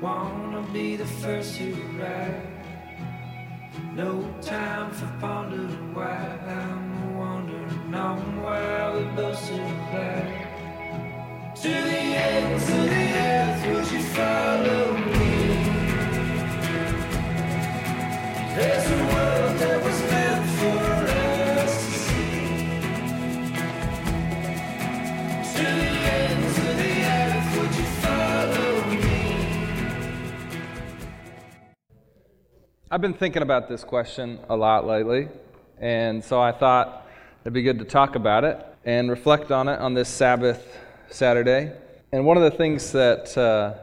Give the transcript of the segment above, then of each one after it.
Wanna be the first to arrive. No time for pondering why I'm wondering on why we both survive. To the ends of the earth, would you follow me? There's a world I've been thinking about this question a lot lately, and so I thought it'd be good to talk about it and reflect on it on this Sabbath Saturday. And one of the things that uh,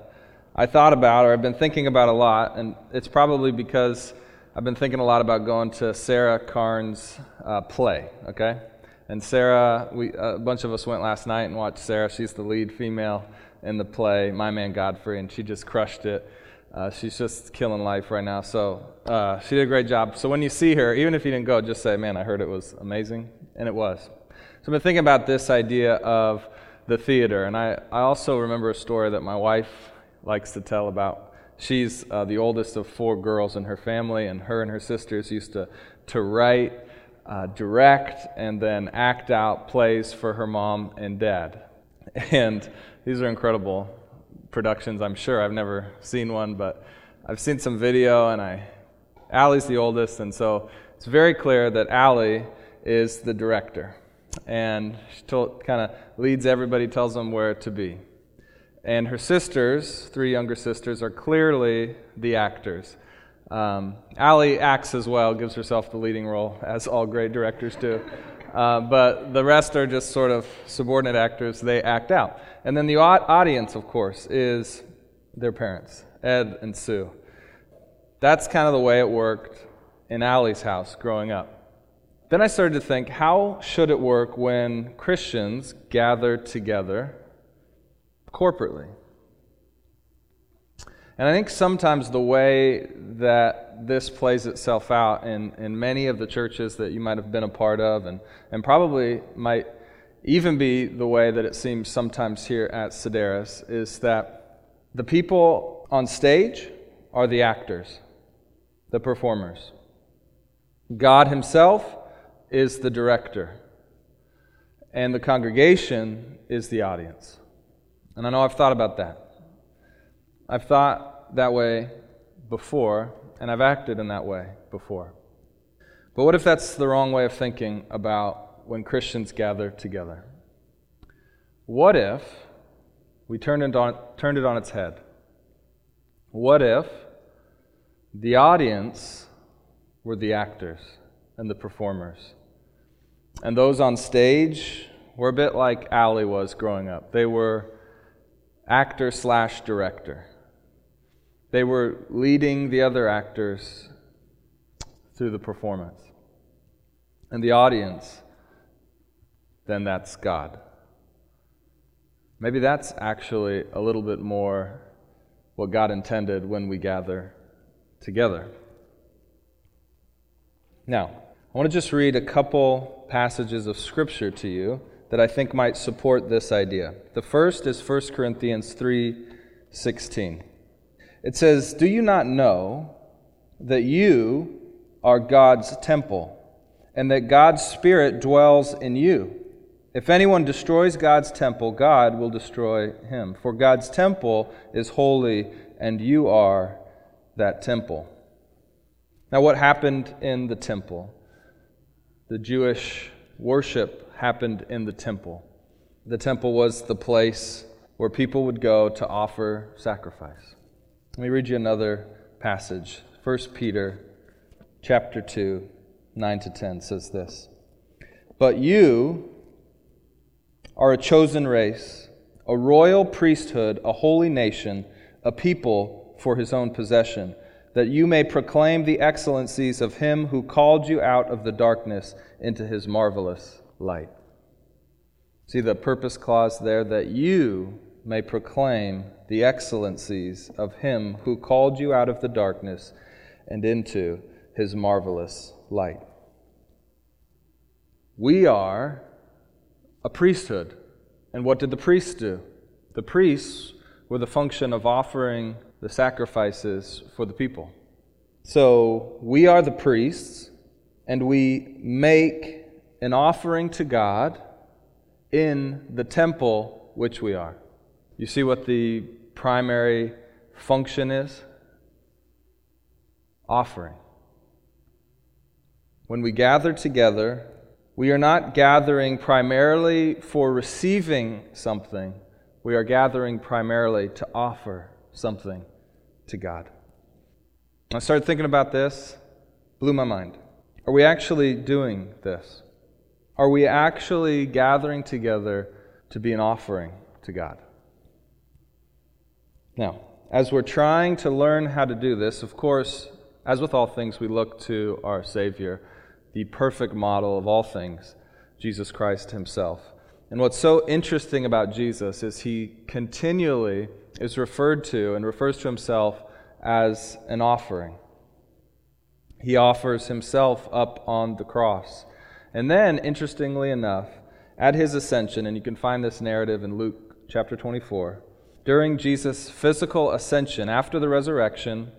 I thought about, or I've been thinking about a lot, and it's probably because I've been thinking a lot about going to Sarah Karn's uh, play, okay? And Sarah, we, a bunch of us went last night and watched Sarah. She's the lead female in the play, My Man Godfrey, and she just crushed it. Uh, she's just killing life right now. So uh, she did a great job. So when you see her, even if you didn't go, just say, man, I heard it was amazing. And it was. So I've been thinking about this idea of the theater. And I, I also remember a story that my wife likes to tell about. She's uh, the oldest of four girls in her family, and her and her sisters used to, to write, uh, direct, and then act out plays for her mom and dad. And these are incredible productions, I'm sure. I've never seen one, but I've seen some video, and I, Allie's the oldest, and so it's very clear that Allie is the director. And she kind of leads everybody, tells them where to be. And her sisters, three younger sisters, are clearly the actors. Um, Allie acts as well, gives herself the leading role, as all great directors do. Uh, but the rest are just sort of subordinate actors. They act out. And then the audience, of course, is their parents, Ed and Sue. That's kind of the way it worked in Allie's house growing up. Then I started to think how should it work when Christians gather together corporately? And I think sometimes the way that this plays itself out in, in many of the churches that you might have been a part of, and, and probably might even be the way that it seems sometimes here at Sedaris, is that the people on stage are the actors, the performers. God Himself is the director, and the congregation is the audience. And I know I've thought about that. I've thought that way before, and I've acted in that way before. But what if that's the wrong way of thinking about when Christians gather together? What if we turned it on, turned it on its head? What if the audience were the actors and the performers? And those on stage were a bit like Allie was growing up. They were actor slash director. They were leading the other actors through the performance. And the audience, then that's God. Maybe that's actually a little bit more what God intended when we gather together. Now, I want to just read a couple passages of Scripture to you that I think might support this idea. The first is 1 Corinthians 3 16. It says, Do you not know that you are God's temple, and that God's Spirit dwells in you? If anyone destroys God's temple, God will destroy him. For God's temple is holy, and you are that temple. Now, what happened in the temple? The Jewish worship happened in the temple. The temple was the place where people would go to offer sacrifice. Let me read you another passage. 1 Peter chapter 2, 9 to 10 says this. But you are a chosen race, a royal priesthood, a holy nation, a people for his own possession, that you may proclaim the excellencies of him who called you out of the darkness into his marvelous light. See the purpose clause there that you may proclaim the excellencies of him who called you out of the darkness and into his marvelous light. We are a priesthood. And what did the priests do? The priests were the function of offering the sacrifices for the people. So we are the priests, and we make an offering to God in the temple which we are. You see what the primary function is? Offering. When we gather together, we are not gathering primarily for receiving something, we are gathering primarily to offer something to God. I started thinking about this, blew my mind. Are we actually doing this? Are we actually gathering together to be an offering to God? Now, as we're trying to learn how to do this, of course, as with all things, we look to our Savior the perfect model of all things, Jesus Christ himself. And what's so interesting about Jesus is he continually is referred to and refers to himself as an offering. He offers himself up on the cross. And then, interestingly enough, at his ascension, and you can find this narrative in Luke chapter 24, during Jesus' physical ascension, after the resurrection,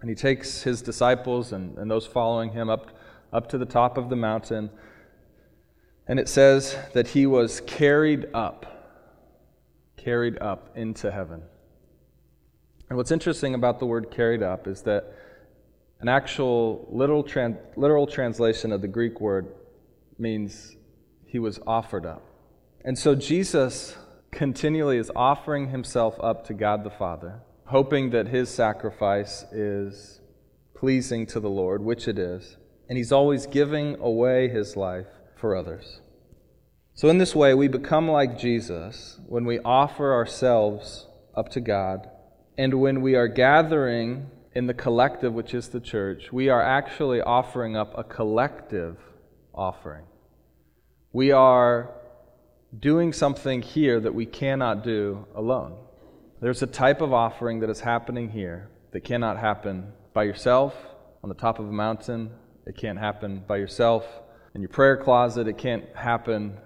and he takes his disciples and, and those following him up up to the top of the mountain. And it says that he was carried up, carried up into heaven. And what's interesting about the word carried up is that an actual literal, literal translation of the Greek word means he was offered up. And so Jesus continually is offering himself up to God the Father, hoping that his sacrifice is pleasing to the Lord, which it is and he's always giving away his life for others. So, in this way, we become like Jesus when we offer ourselves up to God, and when we are gathering in the collective, which is the church, we are actually offering up a collective offering. We are doing something here that we cannot do alone. There's a type of offering that is happening here that cannot happen by yourself on the top of a mountain it can't happen by yourself in your prayer closet. It can't happen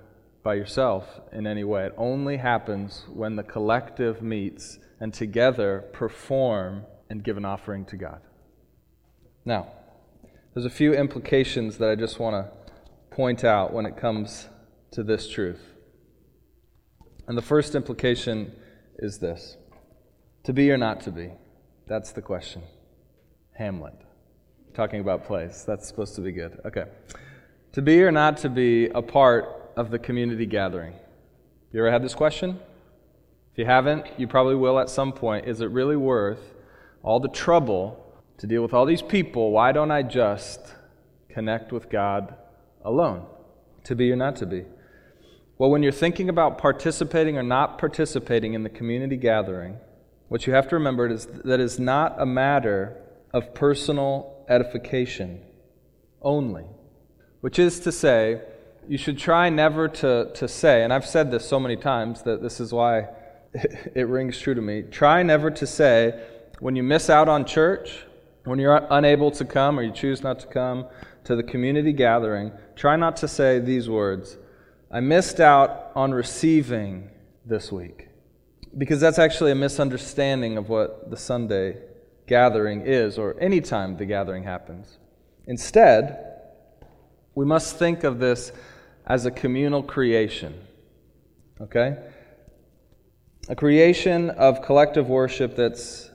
by yourself in any way. It only happens when the collective meets and together perform and give an offering to God. Now, there's a few implications that I just want to point out when it comes to this truth. And the first implication is this to be or not to be? That's the question. Hamlet talking about place. That's supposed to be good. Okay. To be or not to be a part of the community gathering. You ever had this question? If you haven't, you probably will at some point. Is it really worth all the trouble to deal with all these people? Why don't I just connect with God alone? To be or not to be? Well, when you're thinking about participating or not participating in the community gathering, what you have to remember is that it's not a matter of personal edification only, which is to say, you should try never to, to say, and I've said this so many times that this is why it rings true to me. Try never to say, when you miss out on church, when you're unable to come or you choose not to come to the community gathering, try not to say these words I missed out on receiving this week. Because that's actually a misunderstanding of what the Sunday gathering is, or any time the gathering happens. Instead, we must think of this as a communal creation. Okay? A creation of collective worship that's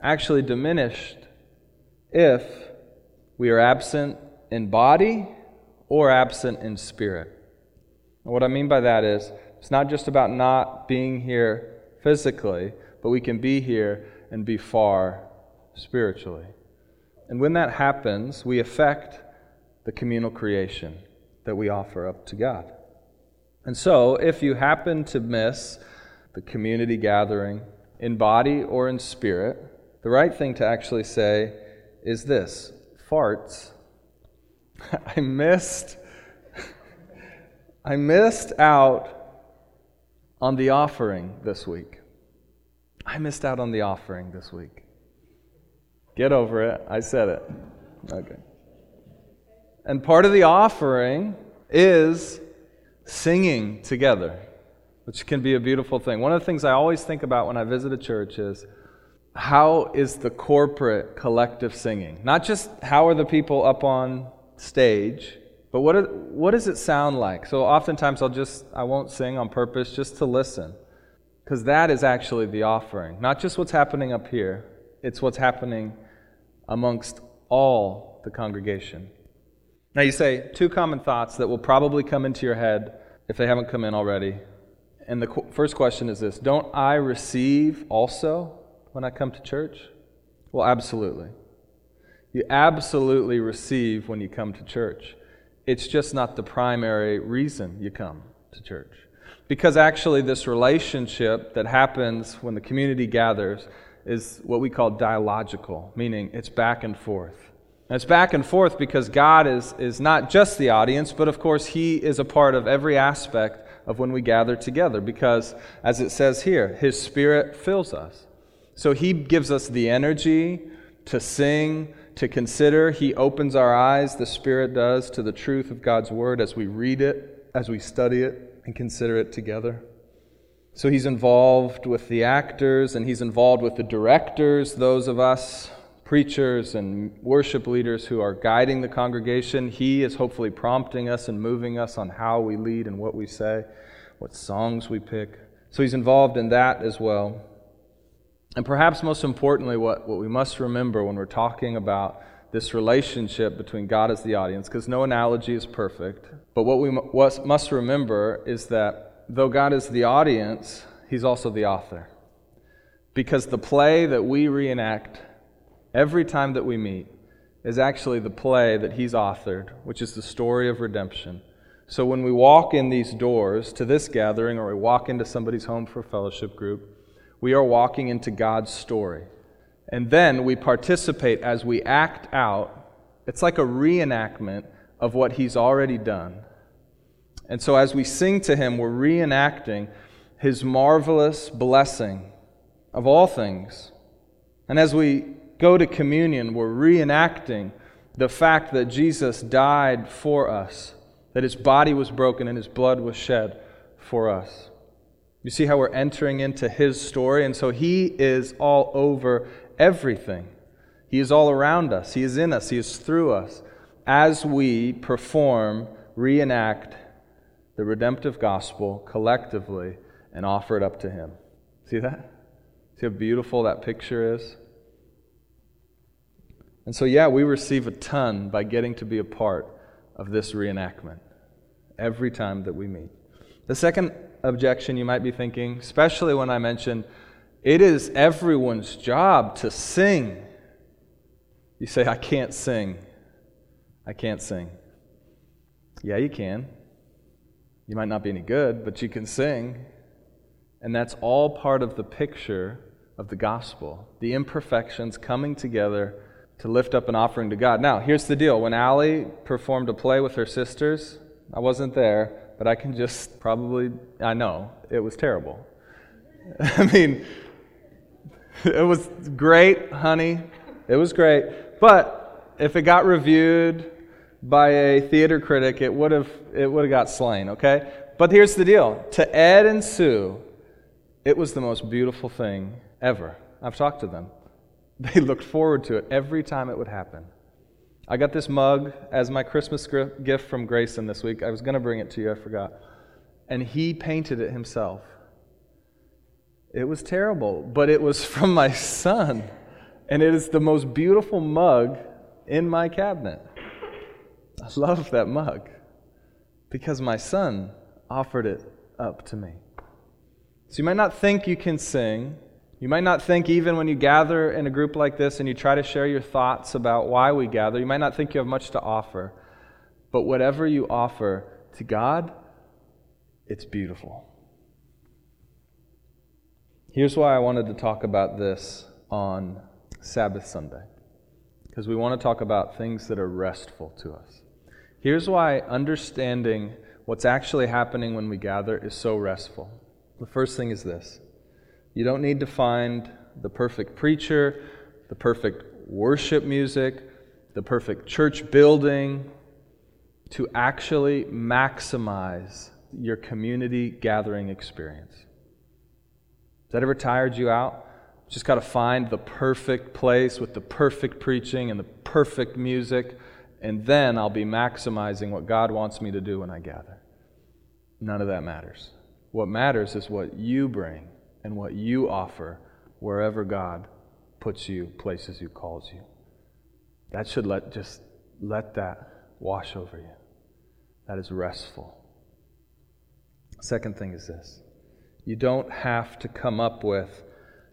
actually diminished if we are absent in body or absent in spirit. And what I mean by that is, it's not just about not being here physically, but we can be here and be far spiritually. And when that happens, we affect the communal creation that we offer up to God. And so, if you happen to miss the community gathering in body or in spirit, the right thing to actually say is this farts. I missed I missed out on the offering this week. I missed out on the offering this week. Get over it. I said it. Okay. And part of the offering is singing together, which can be a beautiful thing. One of the things I always think about when I visit a church is how is the corporate collective singing? Not just how are the people up on stage, but what, are, what does it sound like? So oftentimes I'll just, I won't sing on purpose just to listen. Because that is actually the offering. Not just what's happening up here, it's what's happening amongst all the congregation. Now, you say two common thoughts that will probably come into your head if they haven't come in already. And the qu- first question is this Don't I receive also when I come to church? Well, absolutely. You absolutely receive when you come to church. It's just not the primary reason you come to church. Because actually, this relationship that happens when the community gathers is what we call dialogical, meaning it's back and forth. And it's back and forth because God is, is not just the audience, but of course, He is a part of every aspect of when we gather together. Because, as it says here, His Spirit fills us. So He gives us the energy to sing, to consider. He opens our eyes, the Spirit does, to the truth of God's Word as we read it, as we study it, and consider it together. So he's involved with the actors and he's involved with the directors, those of us, preachers and worship leaders who are guiding the congregation. He is hopefully prompting us and moving us on how we lead and what we say, what songs we pick. So he's involved in that as well. And perhaps most importantly, what, what we must remember when we're talking about this relationship between God as the audience, because no analogy is perfect, but what we must remember is that though God is the audience, He's also the author. Because the play that we reenact every time that we meet is actually the play that He's authored, which is the story of redemption. So when we walk in these doors to this gathering or we walk into somebody's home for a fellowship group, we are walking into God's story. And then we participate as we act out. It's like a reenactment of what He's already done. And so as we sing to him, we're reenacting his marvelous blessing of all things. And as we go to communion, we're reenacting the fact that Jesus died for us, that his body was broken and his blood was shed for us. You see how we're entering into his story? And so he is all over everything. He is all around us, he is in us, he is through us as we perform, reenact the redemptive gospel collectively and offer it up to Him. See that? See how beautiful that picture is? And so, yeah, we receive a ton by getting to be a part of this reenactment every time that we meet. The second objection you might be thinking, especially when I mention it is everyone's job to sing. You say, I can't sing. I can't sing. Yeah, you can. You might not be any good, but you can sing. And that's all part of the picture of the gospel the imperfections coming together to lift up an offering to God. Now, here's the deal when Allie performed a play with her sisters, I wasn't there, but I can just probably, I know, it was terrible. I mean, it was great, honey. It was great. But if it got reviewed by a theater critic, it would have it would have got slain, okay? But here's the deal. To Ed and Sue, it was the most beautiful thing ever. I've talked to them. They looked forward to it every time it would happen. I got this mug as my Christmas gift from Grayson this week. I was going to bring it to you, I forgot. And he painted it himself. It was terrible, but it was from my son. And it is the most beautiful mug in my cabinet. I love that mug because my son offered it up to me. So you might not think you can sing. You might not think, even when you gather in a group like this and you try to share your thoughts about why we gather, you might not think you have much to offer. But whatever you offer to God, it's beautiful. Here's why I wanted to talk about this on Sabbath Sunday because we want to talk about things that are restful to us. Here's why understanding what's actually happening when we gather is so restful. The first thing is this you don't need to find the perfect preacher, the perfect worship music, the perfect church building to actually maximize your community gathering experience. Has that ever tired you out? Just got to find the perfect place with the perfect preaching and the perfect music, and then I'll be maximizing what God wants me to do when I gather. None of that matters. What matters is what you bring and what you offer wherever God puts you, places you, calls you. That should let just let that wash over you. That is restful. Second thing is this you don't have to come up with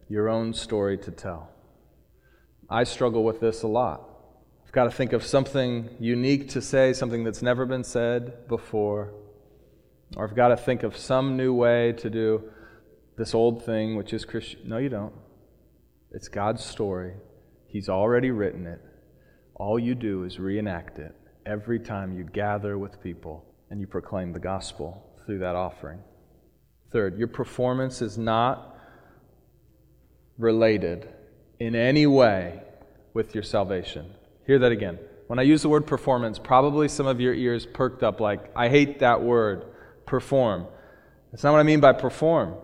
your own story to tell. I struggle with this a lot. I've got to think of something unique to say, something that's never been said before. Or I've got to think of some new way to do this old thing, which is Christian. No, you don't. It's God's story. He's already written it. All you do is reenact it every time you gather with people and you proclaim the gospel through that offering. Third, your performance is not related in any way with your salvation. Hear that again. When I use the word performance, probably some of your ears perked up like, I hate that word, perform. That's not what I mean by perform.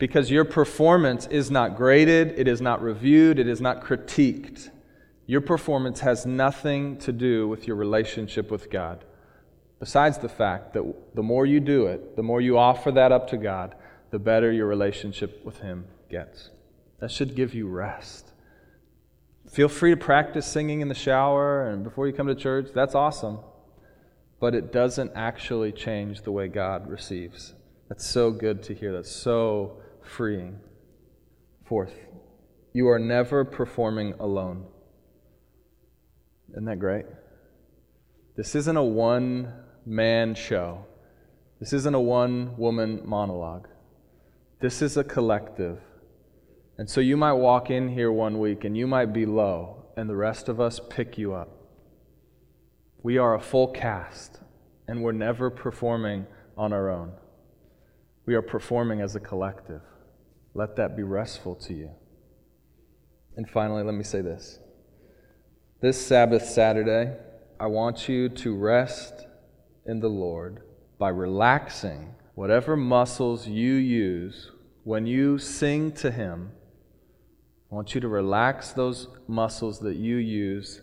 Because your performance is not graded, it is not reviewed, it is not critiqued. Your performance has nothing to do with your relationship with God. Besides the fact that the more you do it, the more you offer that up to God, the better your relationship with Him gets. That should give you rest. Feel free to practice singing in the shower and before you come to church. That's awesome. But it doesn't actually change the way God receives. That's so good to hear. That's so freeing. Fourth, you are never performing alone. Isn't that great? This isn't a one man show. This isn't a one woman monologue. This is a collective. And so you might walk in here one week and you might be low, and the rest of us pick you up. We are a full cast, and we're never performing on our own. We are performing as a collective. Let that be restful to you. And finally, let me say this. This Sabbath Saturday, I want you to rest in the Lord by relaxing whatever muscles you use when you sing to Him. I want you to relax those muscles that you use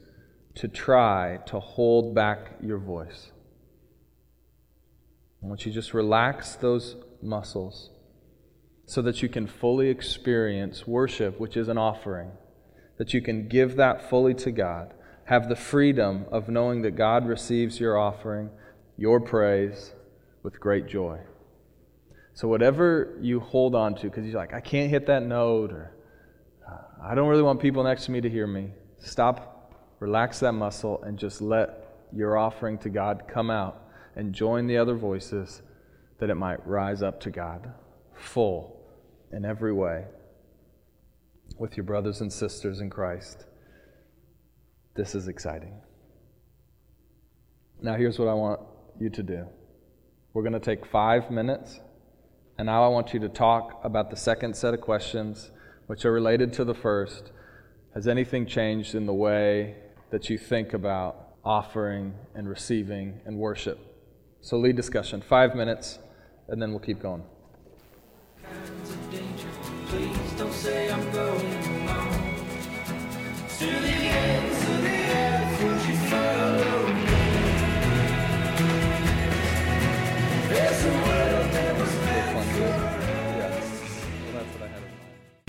to try to hold back your voice. I want you to just relax those muscles so that you can fully experience worship, which is an offering that you can give that fully to God. Have the freedom of knowing that God receives your offering, your praise, with great joy. So, whatever you hold on to, because you're like, I can't hit that note, or I don't really want people next to me to hear me, stop, relax that muscle, and just let your offering to God come out and join the other voices that it might rise up to God, full in every way with your brothers and sisters in Christ. This is exciting. Now, here's what I want you to do we're going to take five minutes, and now I want you to talk about the second set of questions, which are related to the first. Has anything changed in the way that you think about offering and receiving and worship? So, lead discussion. Five minutes, and then we'll keep going. Please don't say I'm going alone. To the end.